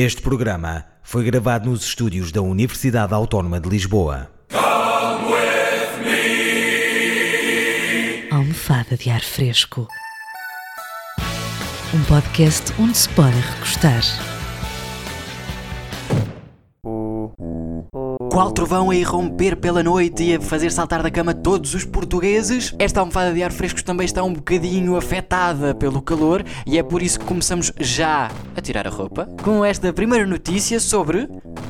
Este programa foi gravado nos estúdios da Universidade Autónoma de Lisboa. Almofada de ar fresco. Um podcast onde se pode recostar. Qual trovão a irromper pela noite e a fazer saltar da cama todos os portugueses? Esta almofada de ar frescos também está um bocadinho afetada pelo calor e é por isso que começamos já a tirar a roupa com esta primeira notícia sobre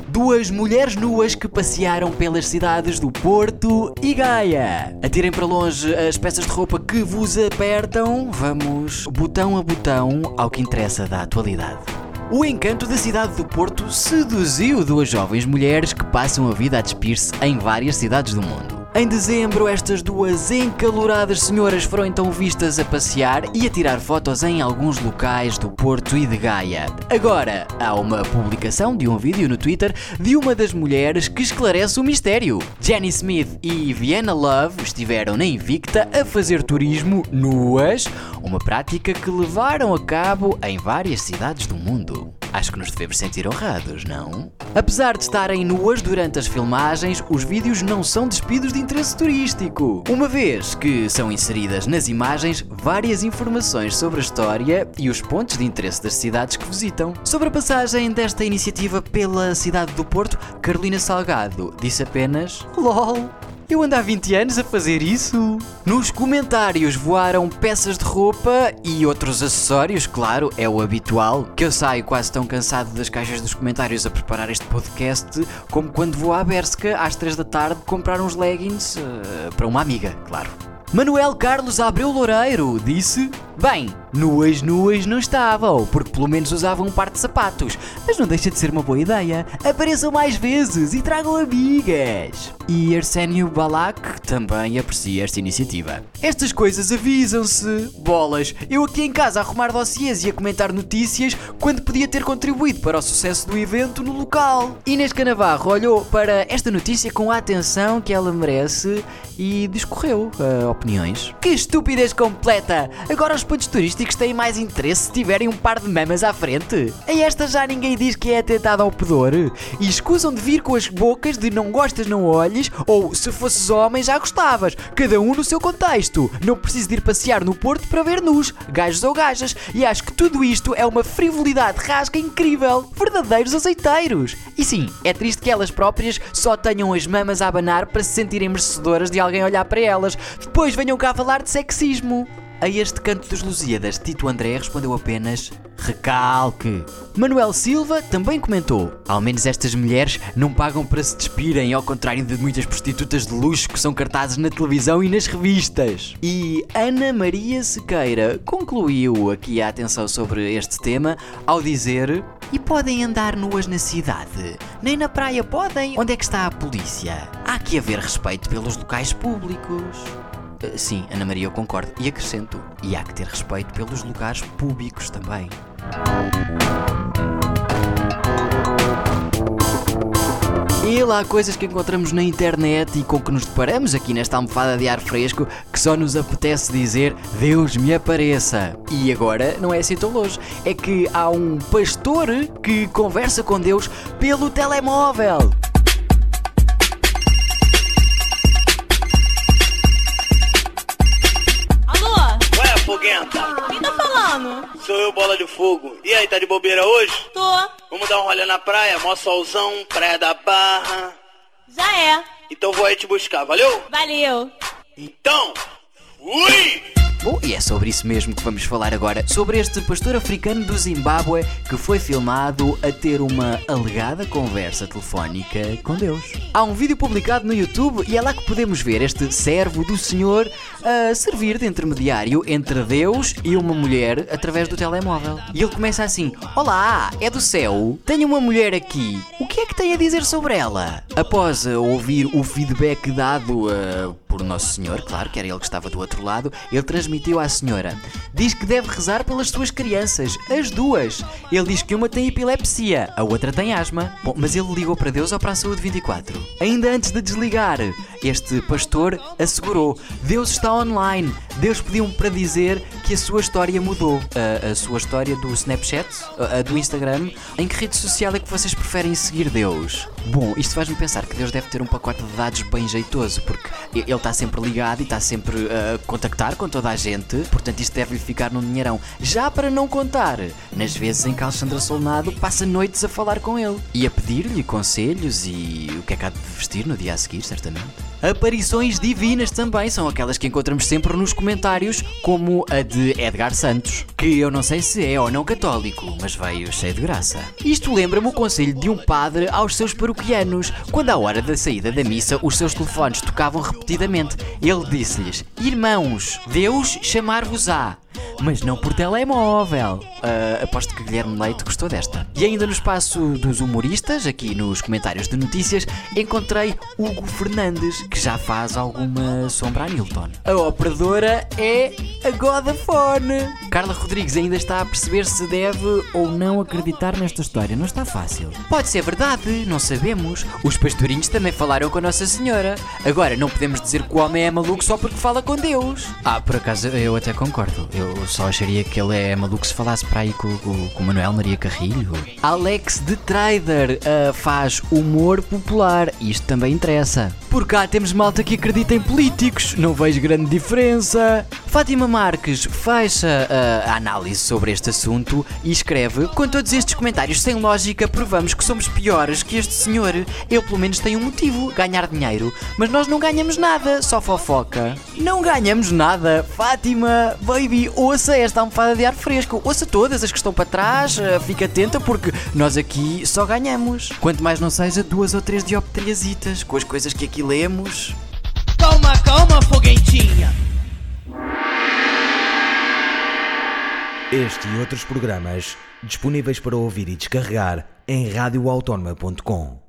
duas mulheres nuas que passearam pelas cidades do Porto e Gaia. Atirem para longe as peças de roupa que vos apertam. Vamos botão a botão ao que interessa da atualidade. O encanto da cidade do Porto seduziu duas jovens mulheres que passam a vida a despir-se em várias cidades do mundo. Em dezembro, estas duas encaloradas senhoras foram então vistas a passear e a tirar fotos em alguns locais do Porto e de Gaia. Agora, há uma publicação de um vídeo no Twitter de uma das mulheres que esclarece o mistério. Jenny Smith e Vienna Love estiveram na Invicta a fazer turismo nuas, uma prática que levaram a cabo em várias cidades do mundo. Acho que nos devemos sentir honrados, não? Apesar de estarem nuas durante as filmagens, os vídeos não são despidos de interesse turístico, uma vez que são inseridas nas imagens várias informações sobre a história e os pontos de interesse das cidades que visitam. Sobre a passagem desta iniciativa pela cidade do Porto, Carolina Salgado disse apenas: LOL! Eu ando há 20 anos a fazer isso. Nos comentários voaram peças de roupa e outros acessórios, claro, é o habitual. Que eu saio quase tão cansado das caixas dos comentários a preparar este podcast como quando vou à Berska às 3 da tarde comprar uns leggings uh, para uma amiga, claro. Manuel Carlos Abreu Loureiro disse: Bem, nuas nuas não estavam, porque pelo menos usavam um par de sapatos, mas não deixa de ser uma boa ideia. Apareçam mais vezes e tragam amigas. E Arsénio Balak também aprecia esta iniciativa. Estas coisas avisam-se. Bolas, eu aqui em casa a arrumar dossiês e a comentar notícias quando podia ter contribuído para o sucesso do evento no local. Inês Canavarro olhou para esta notícia com a atenção que ela merece e discorreu uh, opiniões. Que estupidez completa! Agora os pontos turísticos têm mais interesse se tiverem um par de mamas à frente. A esta já ninguém diz que é atentado ao pudor. E escusam de vir com as bocas de não gostas, não olhes, ou se fosses homem já gostavas. Cada um no seu contexto. Não preciso de ir passear no Porto para ver nus, gajos ou gajas. E acho que tudo isto é uma frivolidade rasca incrível. Verdadeiros azeiteiros. E sim, é triste que elas próprias só tenham as mamas a abanar para se sentirem merecedoras de alguém olhar para elas. Depois venham cá falar de sexismo. A este canto dos Lusíadas, Tito André respondeu apenas recalque. Manuel Silva também comentou: ao menos estas mulheres não pagam para se despirem, ao contrário de muitas prostitutas de luxo que são cartazes na televisão e nas revistas. E Ana Maria Sequeira concluiu aqui a atenção sobre este tema ao dizer: e podem andar nuas na cidade? Nem na praia podem? Onde é que está a polícia? Há que haver respeito pelos locais públicos. Uh, sim, Ana Maria, eu concordo. E acrescento: e há que ter respeito pelos lugares públicos também. E lá há coisas que encontramos na internet e com que nos deparamos aqui nesta almofada de ar fresco que só nos apetece dizer Deus me apareça. E agora não é assim tão longe. É que há um pastor que conversa com Deus pelo telemóvel. Sou eu, bola de fogo. E aí, tá de bobeira hoje? Tô. Vamos dar um rolê na praia, mó solzão, praia da barra. Já é. Então vou aí te buscar, valeu? Valeu. Então, fui! Bom, e é sobre isso mesmo que vamos falar agora. Sobre este pastor africano do Zimbábue que foi filmado a ter uma alegada conversa telefónica com Deus. Há um vídeo publicado no YouTube e é lá que podemos ver este servo do Senhor a servir de intermediário entre Deus e uma mulher através do telemóvel. E ele começa assim: Olá, é do céu? Tenho uma mulher aqui. O que é que tem a dizer sobre ela? Após uh, ouvir o feedback dado uh, por Nosso Senhor, claro que era ele que estava do outro lado, ele transmitiu à senhora. Diz que deve rezar pelas suas crianças, as duas. Ele diz que uma tem epilepsia, a outra tem asma. Bom, mas ele ligou para Deus ou para a Saúde 24? Ainda antes de desligar, este pastor assegurou: Deus está online, Deus pediu-me para dizer que a sua história mudou. A, a sua história do Snapchat, a, a do Instagram. Em que rede social é que vocês preferem seguir Deus? Bom, isto faz-me pensar que Deus deve ter um pacote de dados bem jeitoso, porque ele está sempre ligado e está sempre a contactar com toda a gente, portanto isto deve-lhe ficar num dinheirão. Já para não contar, nas vezes em que Alexandra Solnado passa noites a falar com ele e a pedir-lhe conselhos e o que é que há de vestir no dia a seguir, certamente. Aparições divinas também são aquelas que encontramos sempre nos comentários, como a de Edgar Santos, que eu não sei se é ou não católico, mas veio cheio de graça. Isto lembra-me o conselho de um padre aos seus paroquianos, quando à hora da saída da missa os seus telefones tocavam repetidamente. Ele disse-lhes: Irmãos, Deus chamar-vos-á mas não por telemóvel. Uh, aposto que Guilherme Leite gostou desta. E ainda no espaço dos humoristas, aqui nos comentários de notícias, encontrei Hugo Fernandes, que já faz alguma sombra a Newton. A operadora é a Godafone. Carla Rodrigues ainda está a perceber se deve ou não acreditar nesta história. Não está fácil. Pode ser verdade, não sabemos. Os pastorinhos também falaram com a Nossa Senhora. Agora, não podemos dizer que o homem é maluco só porque fala com Deus. Ah, por acaso eu até concordo. Eu só acharia que ele é maluco se falasse para aí com, com, com Manuel Maria Carrilho. Alex de Trader uh, faz humor popular. Isto também interessa. Por cá temos malta que acredita em políticos. Não vejo grande diferença. Fátima Marques fecha uh, a análise sobre este assunto e escreve: Com todos estes comentários sem lógica, provamos que somos piores que este senhor. Ele pelo menos tem um motivo: ganhar dinheiro. Mas nós não ganhamos nada, só fofoca. Não ganhamos nada. Fátima, baby, ouça esta almofada de ar fresco. Ouça todas as que estão para trás. Uh, fica atenta porque nós aqui só ganhamos. Quanto mais não seja duas ou três dioptriasitas com as coisas que aqui lemos. Calma, calma, foguetinha. Este e outros programas disponíveis para ouvir e descarregar em radioautónoma.com.